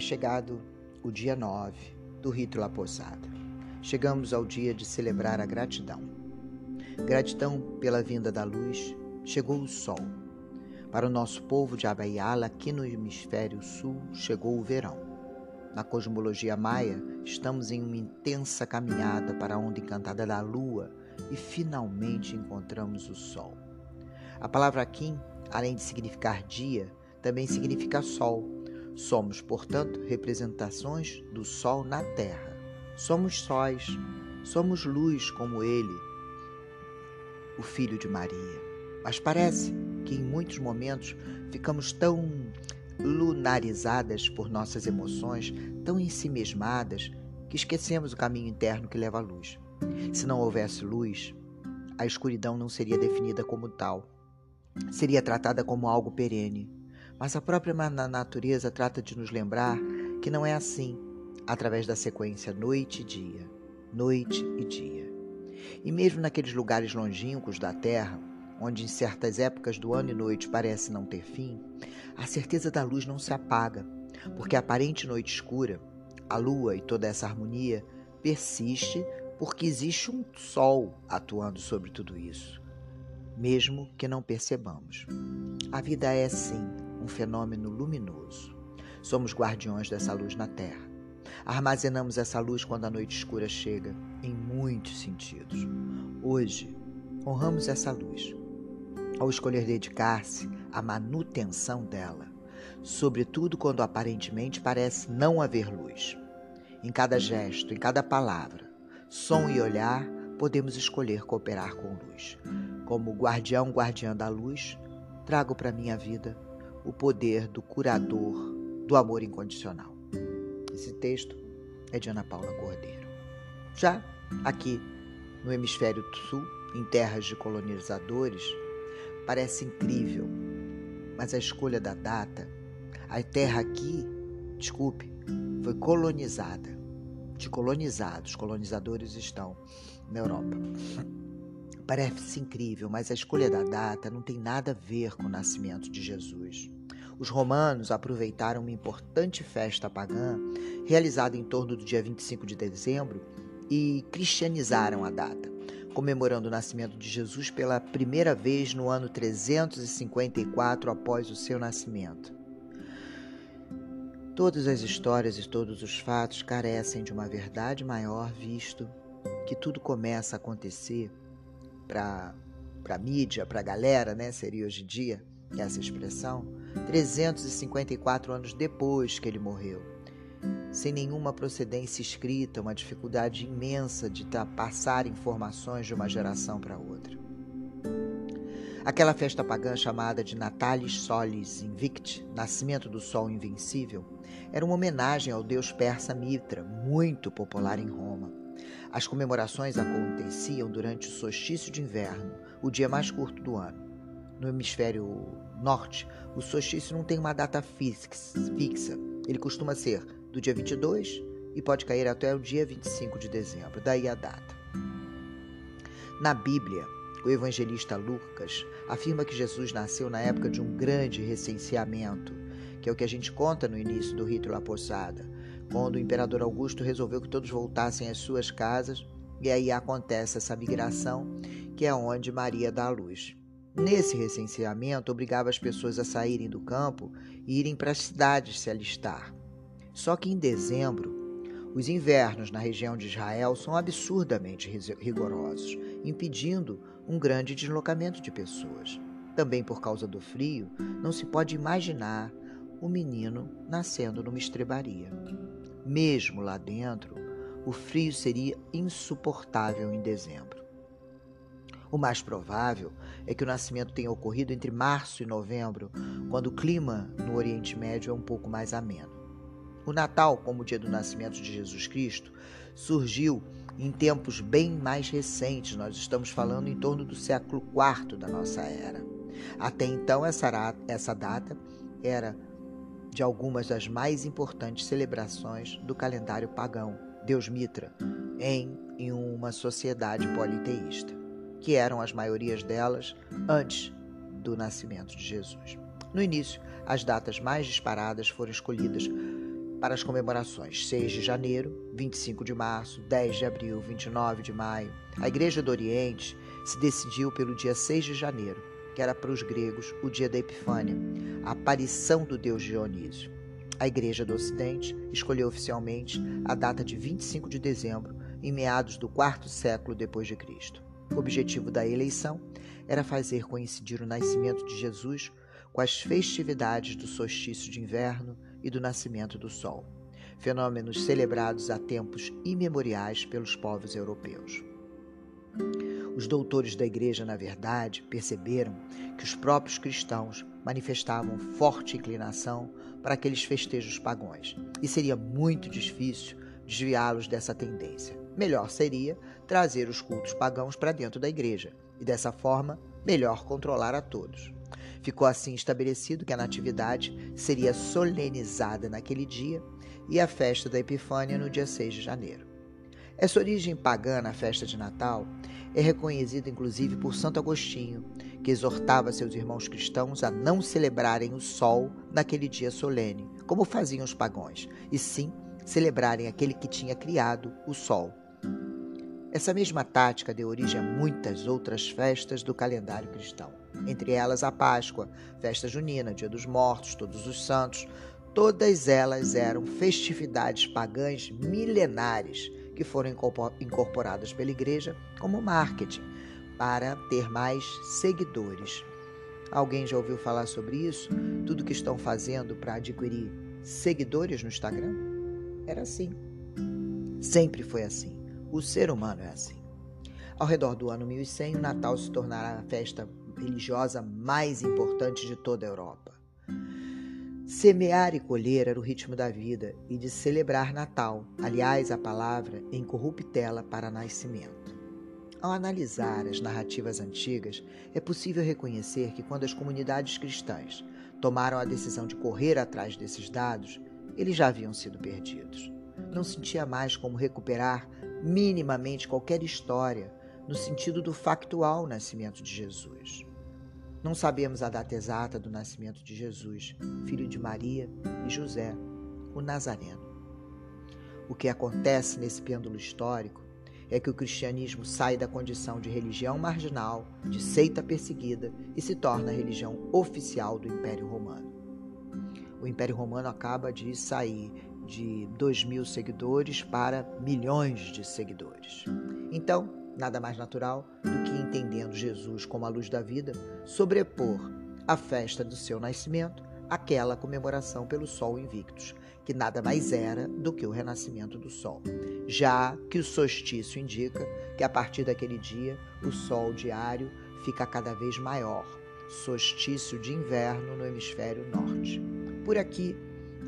é chegado o dia 9 do rito La Posada. Chegamos ao dia de celebrar a gratidão. Gratidão pela vinda da luz, chegou o sol. Para o nosso povo de Abaiala, aqui no hemisfério sul, chegou o verão. Na cosmologia maia, estamos em uma intensa caminhada para a onda encantada da lua e finalmente encontramos o sol. A palavra Kim, além de significar dia, também significa sol Somos, portanto, representações do Sol na Terra. Somos sóis, somos luz como Ele, o Filho de Maria. Mas parece que em muitos momentos ficamos tão lunarizadas por nossas emoções, tão ensimesmadas, que esquecemos o caminho interno que leva à luz. Se não houvesse luz, a escuridão não seria definida como tal. Seria tratada como algo perene, mas a própria natureza trata de nos lembrar que não é assim, através da sequência noite e dia, noite e dia. E mesmo naqueles lugares longínquos da Terra, onde em certas épocas do ano e noite parece não ter fim, a certeza da luz não se apaga, porque a aparente noite escura, a lua e toda essa harmonia persiste porque existe um sol atuando sobre tudo isso, mesmo que não percebamos. A vida é sim um fenômeno luminoso. Somos guardiões dessa luz na Terra. Armazenamos essa luz quando a noite escura chega, em muitos sentidos. Hoje, honramos essa luz ao escolher dedicar-se à manutenção dela, sobretudo quando aparentemente parece não haver luz. Em cada gesto, em cada palavra, som e olhar, podemos escolher cooperar com luz. Como guardião, guardiã da luz, trago para minha vida o poder do curador do amor incondicional. Esse texto é de Ana Paula Cordeiro. Já aqui no hemisfério sul, em terras de colonizadores, parece incrível, mas a escolha da data, a terra aqui, desculpe, foi colonizada. De colonizados, colonizadores estão na Europa. Parece incrível, mas a escolha da data não tem nada a ver com o nascimento de Jesus. Os romanos aproveitaram uma importante festa pagã realizada em torno do dia 25 de dezembro e cristianizaram a data, comemorando o nascimento de Jesus pela primeira vez no ano 354 após o seu nascimento. Todas as histórias e todos os fatos carecem de uma verdade maior, visto que tudo começa a acontecer para a mídia, para a galera, né? Seria hoje em dia essa expressão, 354 anos depois que ele morreu. Sem nenhuma procedência escrita, uma dificuldade imensa de passar informações de uma geração para outra. Aquela festa pagã chamada de Natalis Solis Invicti, Nascimento do Sol Invencível, era uma homenagem ao deus persa Mitra, muito popular em Roma. As comemorações aconteciam durante o solstício de inverno, o dia mais curto do ano. No hemisfério norte, o solstício não tem uma data fixa. Ele costuma ser do dia 22 e pode cair até o dia 25 de dezembro, daí a data. Na Bíblia, o evangelista Lucas afirma que Jesus nasceu na época de um grande recenseamento, que é o que a gente conta no início do rito La Poçada, quando o imperador Augusto resolveu que todos voltassem às suas casas, e aí acontece essa migração, que é onde Maria dá a luz. Nesse recenseamento, obrigava as pessoas a saírem do campo e irem para as cidades se alistar. Só que em dezembro, os invernos na região de Israel são absurdamente rigorosos, impedindo um grande deslocamento de pessoas. Também por causa do frio, não se pode imaginar o menino nascendo numa estrebaria. Mesmo lá dentro, o frio seria insuportável em dezembro. O mais provável é que o nascimento tenha ocorrido entre março e novembro, quando o clima no Oriente Médio é um pouco mais ameno. O Natal, como o dia do nascimento de Jesus Cristo, surgiu em tempos bem mais recentes, nós estamos falando em torno do século IV da nossa era. Até então, essa, essa data era de algumas das mais importantes celebrações do calendário pagão, Deus Mitra, em, em uma sociedade politeísta, que eram as maiorias delas antes do nascimento de Jesus. No início, as datas mais disparadas foram escolhidas para as comemorações 6 de janeiro, 25 de março, 10 de abril, 29 de maio. A Igreja do Oriente se decidiu pelo dia 6 de janeiro, que era para os gregos o dia da Epifânia, a aparição do deus Dionísio. A Igreja do Ocidente escolheu oficialmente a data de 25 de dezembro, em meados do quarto século depois de Cristo. O objetivo da eleição era fazer coincidir o nascimento de Jesus com as festividades do solstício de inverno e do nascimento do Sol, fenômenos celebrados há tempos imemoriais pelos povos europeus. Os doutores da Igreja, na verdade, perceberam que os próprios cristãos manifestavam forte inclinação para aqueles festejos pagãos e seria muito difícil desviá-los dessa tendência. Melhor seria trazer os cultos pagãos para dentro da igreja e, dessa forma, melhor controlar a todos. Ficou assim estabelecido que a Natividade seria solenizada naquele dia e a festa da Epifânia no dia 6 de janeiro. Essa origem pagã na festa de Natal é reconhecida inclusive por Santo Agostinho, que exortava seus irmãos cristãos a não celebrarem o sol naquele dia solene, como faziam os pagãos, e sim celebrarem aquele que tinha criado o sol. Essa mesma tática deu origem a muitas outras festas do calendário cristão, entre elas a Páscoa, festa junina, Dia dos Mortos, Todos os Santos. Todas elas eram festividades pagãs milenares que foram incorporadas pela igreja como marketing para ter mais seguidores. Alguém já ouviu falar sobre isso? Tudo que estão fazendo para adquirir seguidores no Instagram? Era assim. Sempre foi assim. O ser humano é assim. Ao redor do ano 1100, o Natal se tornará a festa religiosa mais importante de toda a Europa. Semear e colher era o ritmo da vida e de celebrar Natal, aliás, a palavra em corruptela para nascimento. Ao analisar as narrativas antigas, é possível reconhecer que quando as comunidades cristãs tomaram a decisão de correr atrás desses dados, eles já haviam sido perdidos. Não sentia mais como recuperar minimamente qualquer história no sentido do factual nascimento de Jesus. Não sabemos a data exata do nascimento de Jesus, filho de Maria e José, o Nazareno. O que acontece nesse pêndulo histórico é que o cristianismo sai da condição de religião marginal, de seita perseguida e se torna a religião oficial do Império Romano. O Império Romano acaba de sair de 2 mil seguidores para milhões de seguidores. Então, nada mais natural do que entendendo Jesus como a luz da vida, sobrepor a festa do seu nascimento àquela comemoração pelo Sol Invictus, que nada mais era do que o renascimento do Sol, já que o solstício indica que a partir daquele dia o Sol diário fica cada vez maior, solstício de inverno no hemisfério norte. Por aqui,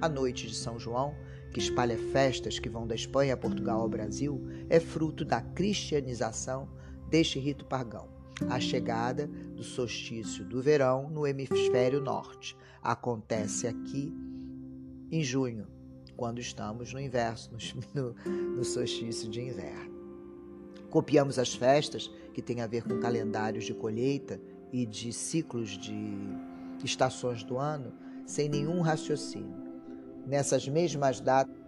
a noite de São João que espalha festas que vão da Espanha a Portugal ao Brasil, é fruto da cristianização deste rito pagão. A chegada do solstício do verão no hemisfério norte acontece aqui em junho, quando estamos no inverno, no, no solstício de inverno. Copiamos as festas que têm a ver com calendários de colheita e de ciclos de estações do ano sem nenhum raciocínio Nessas mesmas datas,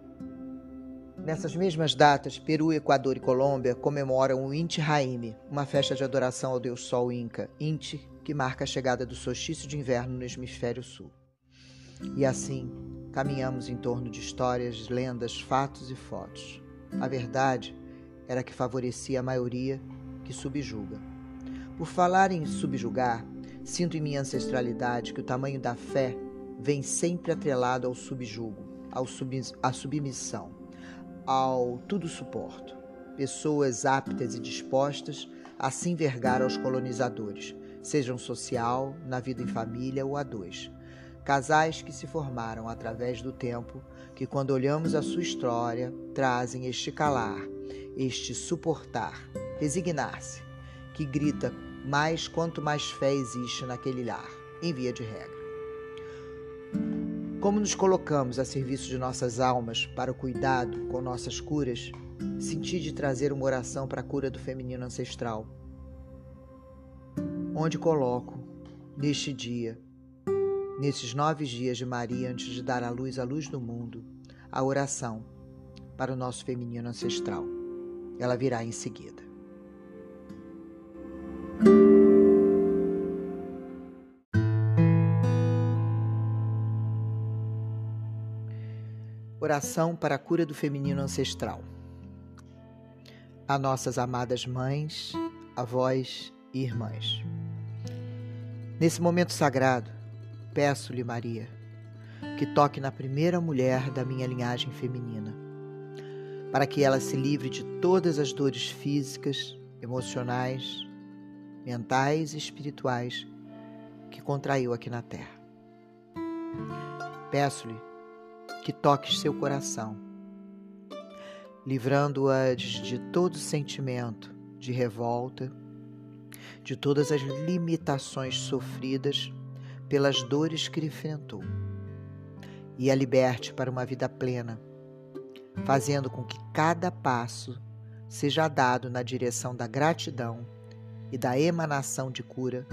Nessas mesmas datas, Peru, Equador e Colômbia comemoram o Inti Raime, uma festa de adoração ao deus Sol Inca, Inti, que marca a chegada do solstício de inverno no hemisfério sul. E assim, caminhamos em torno de histórias, lendas, fatos e fotos. A verdade era que favorecia a maioria que subjuga. Por falar em subjugar, sinto em minha ancestralidade que o tamanho da fé vem sempre atrelado ao subjugo, ao à submissão, ao tudo suporto. Pessoas aptas e dispostas a se envergar aos colonizadores, sejam social, na vida em família ou a dois. Casais que se formaram através do tempo, que quando olhamos a sua história, trazem este calar, este suportar, resignar-se, que grita mais quanto mais fé existe naquele lar, em via de regra. Como nos colocamos a serviço de nossas almas para o cuidado com nossas curas, senti de trazer uma oração para a cura do feminino ancestral. Onde coloco, neste dia, nesses nove dias de Maria antes de dar à luz a luz do mundo, a oração para o nosso feminino ancestral. Ela virá em seguida. Oração para a cura do feminino ancestral. A nossas amadas mães, avós e irmãs. Nesse momento sagrado, peço-lhe, Maria, que toque na primeira mulher da minha linhagem feminina, para que ela se livre de todas as dores físicas, emocionais, mentais e espirituais que contraiu aqui na Terra. Peço-lhe que toques seu coração, livrando-a de todo sentimento de revolta, de todas as limitações sofridas pelas dores que enfrentou, e a liberte para uma vida plena, fazendo com que cada passo seja dado na direção da gratidão e da emanação de cura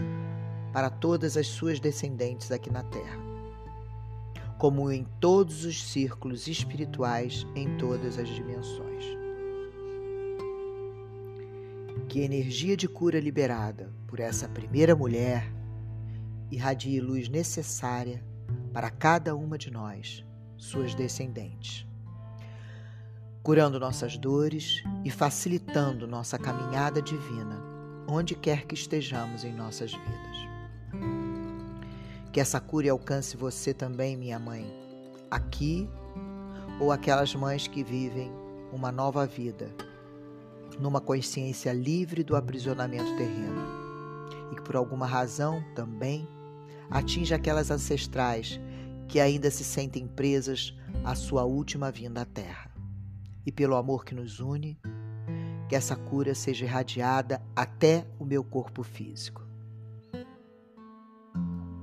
para todas as suas descendentes aqui na Terra como em todos os círculos espirituais em todas as dimensões. Que a energia de cura liberada por essa primeira mulher irradie luz necessária para cada uma de nós, suas descendentes, curando nossas dores e facilitando nossa caminhada divina, onde quer que estejamos em nossas vidas. Que essa cura alcance você também, minha mãe, aqui ou aquelas mães que vivem uma nova vida, numa consciência livre do aprisionamento terreno e que por alguma razão também atinja aquelas ancestrais que ainda se sentem presas à sua última vinda à Terra. E pelo amor que nos une, que essa cura seja irradiada até o meu corpo físico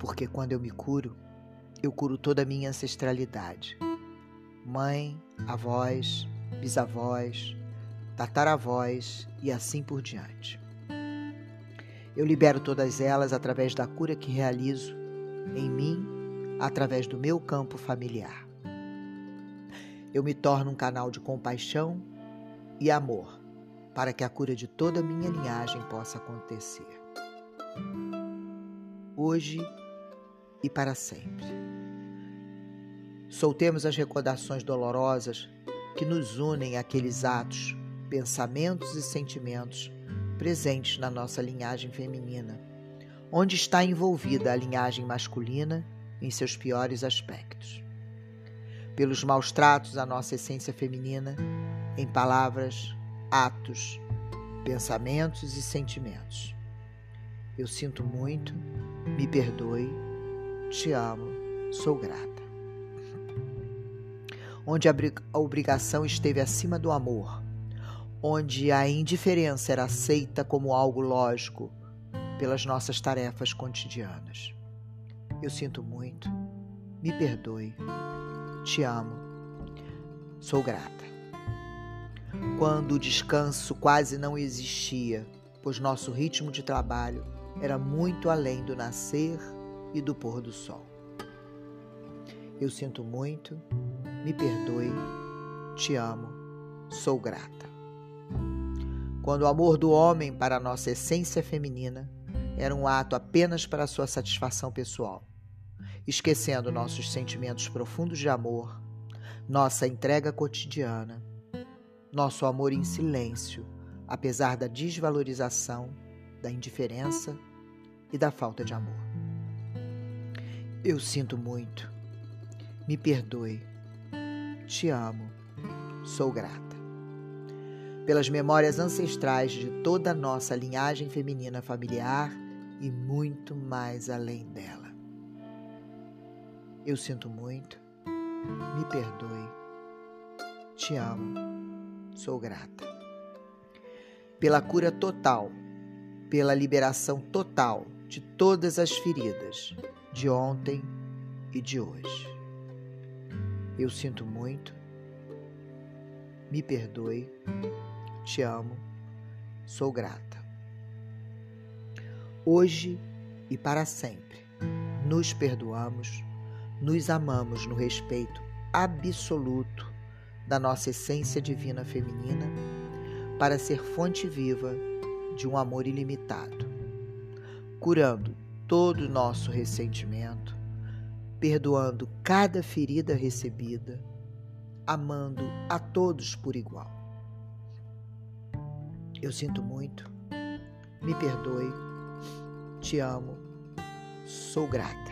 porque quando eu me curo, eu curo toda a minha ancestralidade. Mãe, avós, bisavós, tataravós e assim por diante. Eu libero todas elas através da cura que realizo em mim, através do meu campo familiar. Eu me torno um canal de compaixão e amor para que a cura de toda a minha linhagem possa acontecer. Hoje e para sempre. Soltemos as recordações dolorosas que nos unem àqueles atos, pensamentos e sentimentos presentes na nossa linhagem feminina, onde está envolvida a linhagem masculina em seus piores aspectos. Pelos maus tratos à nossa essência feminina, em palavras, atos, pensamentos e sentimentos. Eu sinto muito, me perdoe te amo, sou grata. Onde a obrigação esteve acima do amor, onde a indiferença era aceita como algo lógico pelas nossas tarefas cotidianas. Eu sinto muito, me perdoe, te amo, sou grata. Quando o descanso quase não existia, pois nosso ritmo de trabalho era muito além do nascer e do pôr do sol. Eu sinto muito, me perdoe, te amo, sou grata. Quando o amor do homem para a nossa essência feminina era um ato apenas para sua satisfação pessoal, esquecendo nossos sentimentos profundos de amor, nossa entrega cotidiana, nosso amor em silêncio, apesar da desvalorização, da indiferença e da falta de amor. Eu sinto muito. Me perdoe. Te amo. Sou grata. Pelas memórias ancestrais de toda a nossa linhagem feminina familiar e muito mais além dela. Eu sinto muito. Me perdoe. Te amo. Sou grata. Pela cura total, pela liberação total de todas as feridas de ontem e de hoje. Eu sinto muito, me perdoe, te amo, sou grata. Hoje e para sempre, nos perdoamos, nos amamos no respeito absoluto da nossa essência divina feminina para ser fonte viva de um amor ilimitado, curando todo o nosso ressentimento, perdoando cada ferida recebida, amando a todos por igual. Eu sinto muito, me perdoe, te amo, sou grata.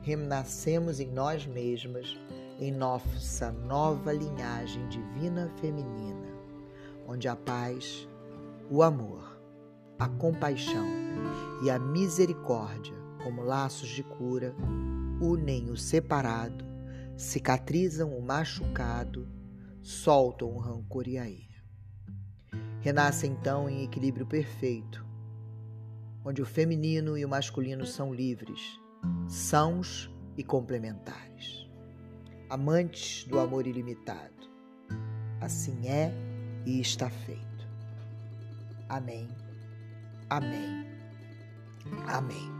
Renascemos em nós mesmas, em nossa nova linhagem divina feminina, onde a paz, o amor, a compaixão e a misericórdia, como laços de cura, unem o separado, cicatrizam o machucado, soltam o rancor e a ira. Renasce então em equilíbrio perfeito, onde o feminino e o masculino são livres, sãos e complementares, amantes do amor ilimitado. Assim é e está feito. Amém. Amém. Amém.